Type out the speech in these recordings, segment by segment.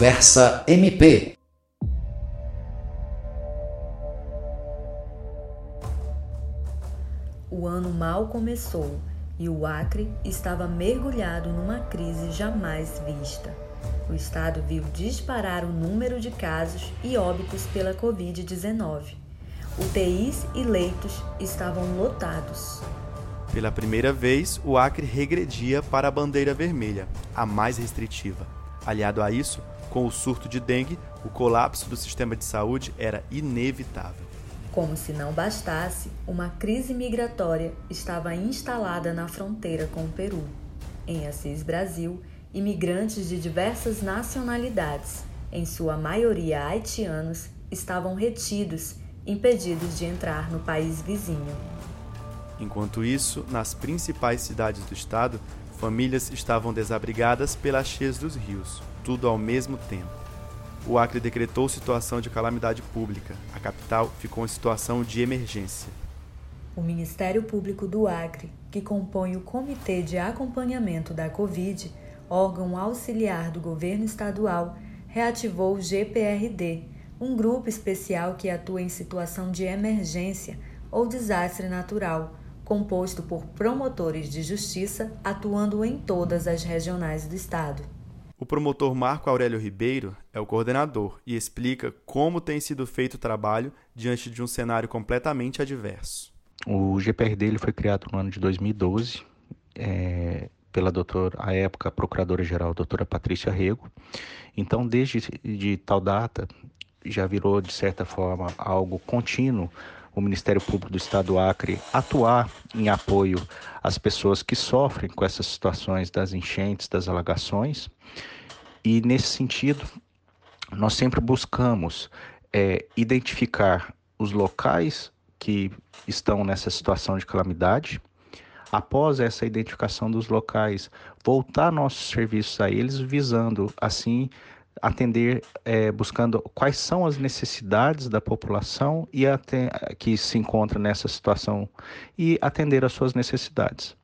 Conversa MP. O ano mal começou e o Acre estava mergulhado numa crise jamais vista. O estado viu disparar o número de casos e óbitos pela Covid-19. UTIs e leitos estavam lotados. Pela primeira vez, o Acre regredia para a bandeira vermelha, a mais restritiva. Aliado a isso, com o surto de dengue, o colapso do sistema de saúde era inevitável. Como se não bastasse, uma crise migratória estava instalada na fronteira com o Peru. Em Assis Brasil, imigrantes de diversas nacionalidades, em sua maioria haitianos, estavam retidos, impedidos de entrar no país vizinho. Enquanto isso, nas principais cidades do estado, famílias estavam desabrigadas pelas cheias dos rios, tudo ao mesmo tempo. O Acre decretou situação de calamidade pública. A capital ficou em situação de emergência. O Ministério Público do Acre, que compõe o Comitê de Acompanhamento da Covid, órgão auxiliar do governo estadual, reativou o GPRD, um grupo especial que atua em situação de emergência ou desastre natural, composto por promotores de justiça atuando em todas as regionais do estado. O promotor Marco Aurélio Ribeiro é o coordenador e explica como tem sido feito o trabalho diante de um cenário completamente adverso. O GPRD ele foi criado no ano de 2012 é, pela doutora, à época, procuradora-geral, doutora Patrícia Rego. Então, desde de tal data, já virou, de certa forma, algo contínuo o Ministério Público do Estado do Acre atuar em apoio às pessoas que sofrem com essas situações das enchentes, das alagações. E nesse sentido, nós sempre buscamos é, identificar os locais que estão nessa situação de calamidade. Após essa identificação dos locais, voltar nossos serviços a eles, visando assim atender, é, buscando quais são as necessidades da população e até, que se encontra nessa situação e atender às suas necessidades,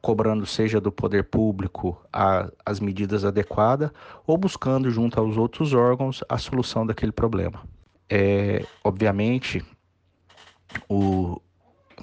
cobrando seja do poder público a, as medidas adequadas ou buscando junto aos outros órgãos a solução daquele problema. É, obviamente, o,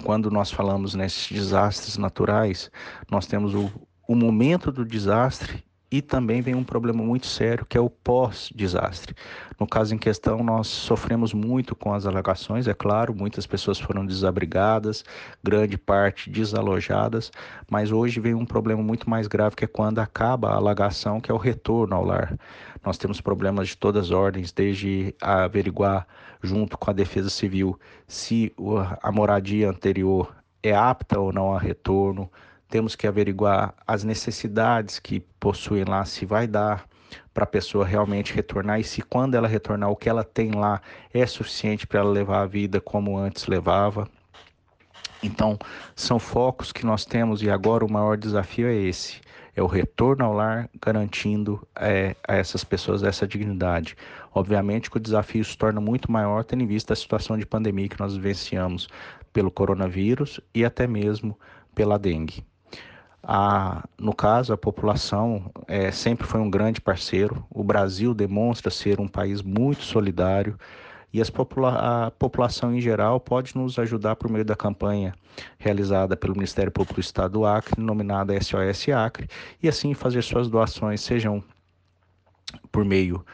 quando nós falamos nesses desastres naturais, nós temos o, o momento do desastre e também vem um problema muito sério que é o pós-desastre. No caso em questão, nós sofremos muito com as alagações, é claro, muitas pessoas foram desabrigadas, grande parte desalojadas, mas hoje vem um problema muito mais grave que é quando acaba a alagação, que é o retorno ao lar. Nós temos problemas de todas as ordens, desde averiguar junto com a Defesa Civil se a moradia anterior é apta ou não a retorno, temos que averiguar as necessidades que possuem lá, se vai dar para a pessoa realmente retornar e se quando ela retornar o que ela tem lá é suficiente para ela levar a vida como antes levava. Então, são focos que nós temos e agora o maior desafio é esse: é o retorno ao lar, garantindo é, a essas pessoas essa dignidade. Obviamente que o desafio se torna muito maior, tendo em vista a situação de pandemia que nós vivenciamos pelo coronavírus e até mesmo pela dengue. A, no caso, a população é, sempre foi um grande parceiro. O Brasil demonstra ser um país muito solidário e popula a população em geral pode nos ajudar por meio da campanha realizada pelo Ministério Público do Estado do Acre, denominada SOS Acre, e assim fazer suas doações, sejam por meio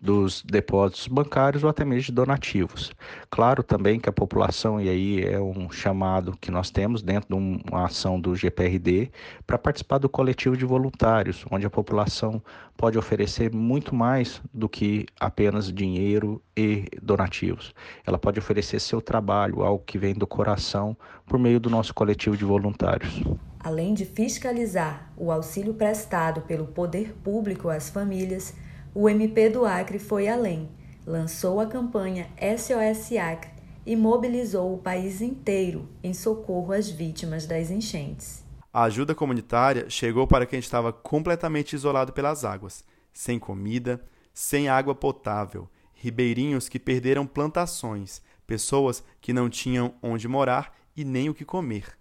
dos depósitos bancários ou até mesmo de donativos. Claro também que a população, e aí é um chamado que nós temos dentro de uma ação do GPRD, para participar do coletivo de voluntários, onde a população pode oferecer muito mais do que apenas dinheiro e donativos. Ela pode oferecer seu trabalho, algo que vem do coração, por meio do nosso coletivo de voluntários. Além de fiscalizar o auxílio prestado pelo poder público às famílias, o MP do Acre foi além, lançou a campanha SOS Acre e mobilizou o país inteiro em socorro às vítimas das enchentes. A ajuda comunitária chegou para quem estava completamente isolado pelas águas, sem comida, sem água potável, ribeirinhos que perderam plantações, pessoas que não tinham onde morar e nem o que comer.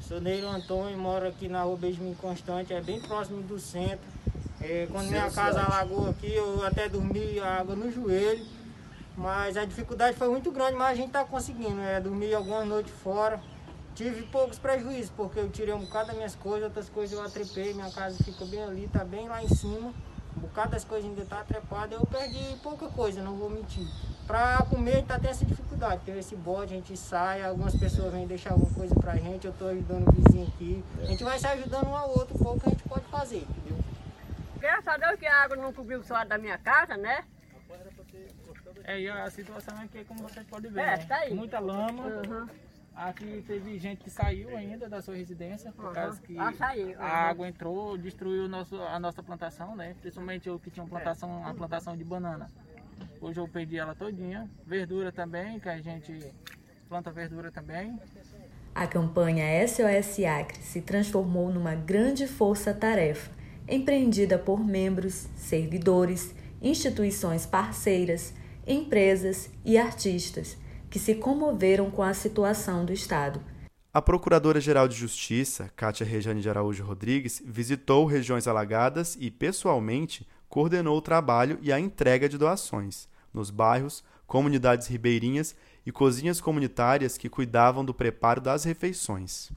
Sou Neiro Antônio, moro aqui na rua Benjamin Constante, é bem próximo do centro É, quando minha casa alagou aqui, eu até dormi a água no joelho. Mas a dificuldade foi muito grande, mas a gente está conseguindo. É, dormi algumas noites fora. Tive poucos prejuízos, porque eu tirei um bocado das minhas coisas, outras coisas eu atrepei, minha casa fica bem ali, tá bem lá em cima. Um bocado das coisas ainda tá trepada, eu perdi pouca coisa, não vou mentir. Para comer tá até essa dificuldade, tem esse bode, a gente sai, algumas pessoas vêm deixar alguma coisa pra gente, eu tô ajudando o vizinho aqui. A gente vai se ajudando um ao outro, pouco a gente pode fazer, entendeu? Graças a Deus que a água não cobriu o suado da minha casa, né? É, e a situação aqui, como vocês podem ver, É, né? tá aí. muita lama. Uhum. Aqui teve gente que saiu ainda da sua residência, por Uhum. causa que Ah, saiu, uhum. a água entrou, destruiu nosso, a nossa plantação, né? Principalmente eu que tinha uma plantação, uma plantação de banana. Hoje eu perdi ela todinha. Verdura também, que a gente planta verdura também. A campanha SOS Acre se transformou numa grande força-tarefa, empreendida por membros, servidores, instituições parceiras, empresas e artistas que se comoveram com a situação do Estado. A Procuradora-Geral de Justiça, Cátia Rejane de Araújo Rodrigues, visitou regiões alagadas e, pessoalmente, coordenou o trabalho e a entrega de doações nos bairros, comunidades ribeirinhas e cozinhas comunitárias que cuidavam do preparo das refeições.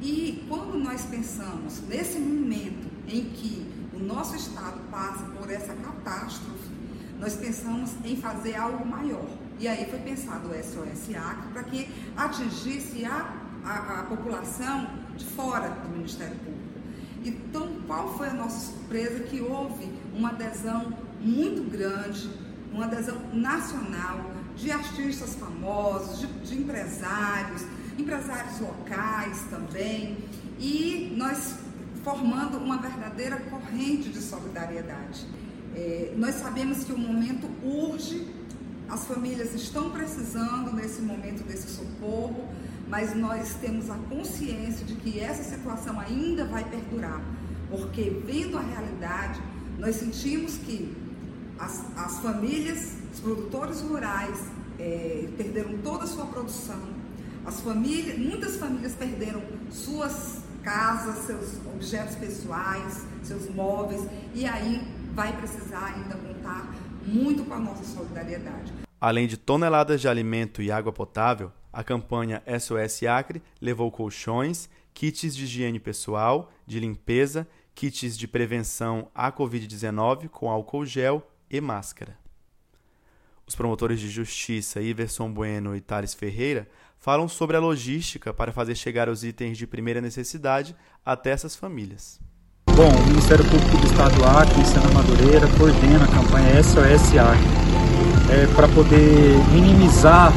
E quando nós pensamos nesse momento em que o nosso estado passa por essa catástrofe, nós pensamos em fazer algo maior. E aí foi pensado o SOS Acre para que atingisse a, a, a população de fora do Ministério Público. Então, qual foi a nossa surpresa? Que houve uma adesão muito grande, uma adesão nacional de artistas famosos, de, de empresários, empresários locais também, e nós formando uma verdadeira corrente de solidariedade. É, nós sabemos que o momento urge, as famílias estão precisando nesse momento desse socorro, mas nós temos a consciência de que essa situação ainda vai perdurar, porque vendo a realidade, nós sentimos que as, as famílias, os produtores rurais é, perderam toda a sua produção, as famílias, muitas famílias perderam suas casas, seus objetos pessoais, seus móveis, e aí vai precisar ainda contar muito com a nossa solidariedade. Além de toneladas de alimento e água potável, a campanha SOS Acre levou colchões, kits de higiene pessoal, de limpeza, kits de prevenção à Covid-19 com álcool gel e máscara. Os promotores de justiça Iverson Bueno e Thales Ferreira falam sobre a logística para fazer chegar os itens de primeira necessidade até essas famílias. Bom, o Ministério Público do Estado do Acre, Sena Madureira, coordena a campanha SOS Acre é, para poder minimizar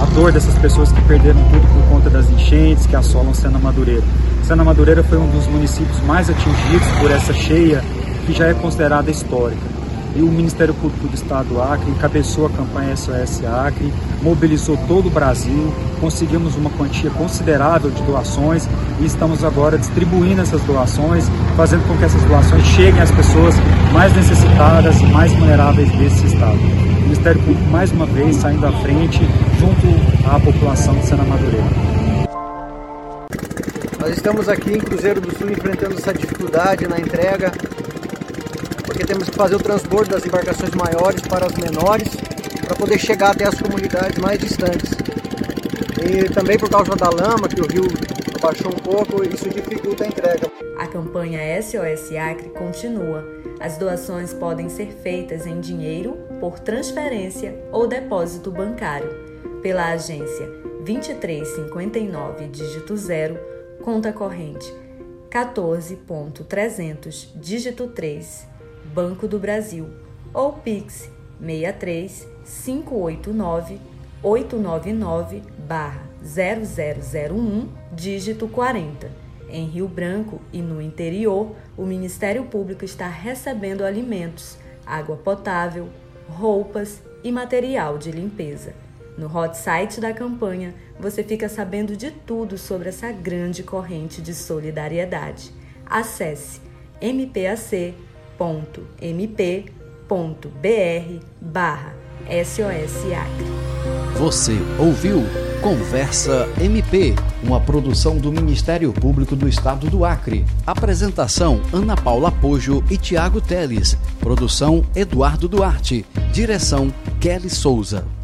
a dor dessas pessoas que perderam tudo por conta das enchentes que assolam Sena Madureira. Sena Madureira foi um dos municípios mais atingidos por essa cheia que já é considerada histórica e o Ministério Público do Estado do Acre encabeçou a campanha SOS Acre, mobilizou todo o Brasil, conseguimos uma quantia considerável de doações e estamos agora distribuindo essas doações, fazendo com que essas doações cheguem às pessoas mais necessitadas e mais vulneráveis desse Estado. O Ministério Público, mais uma vez, saindo à frente junto à população de Sena Madureira. Nós estamos aqui em Cruzeiro do Sul enfrentando essa dificuldade na entrega porque temos que fazer o transbordo das embarcações maiores para as menores, para poder chegar até as comunidades mais distantes. E também por causa da lama, que o rio abaixou um pouco, isso dificulta a entrega. A campanha SOS Acre continua. As doações podem ser feitas em dinheiro, por transferência ou depósito bancário, pela agência 2359 dígito 0, conta corrente 14.300 dígito 3 Banco do Brasil ou Pix 63 589 899 0001 dígito 40. Em Rio Branco e no interior, o Ministério Público está recebendo alimentos, água potável, roupas e material de limpeza. No hot site da campanha, você fica sabendo de tudo sobre essa grande corrente de solidariedade. Acesse mpac.mp.br barra SOS Acre. Você ouviu Conversa MP, uma produção do Ministério Público do Estado do Acre. Apresentação: Ana Paula Pojo e Tiago Teles. Produção: Eduardo Duarte. Direção: Kelly Souza.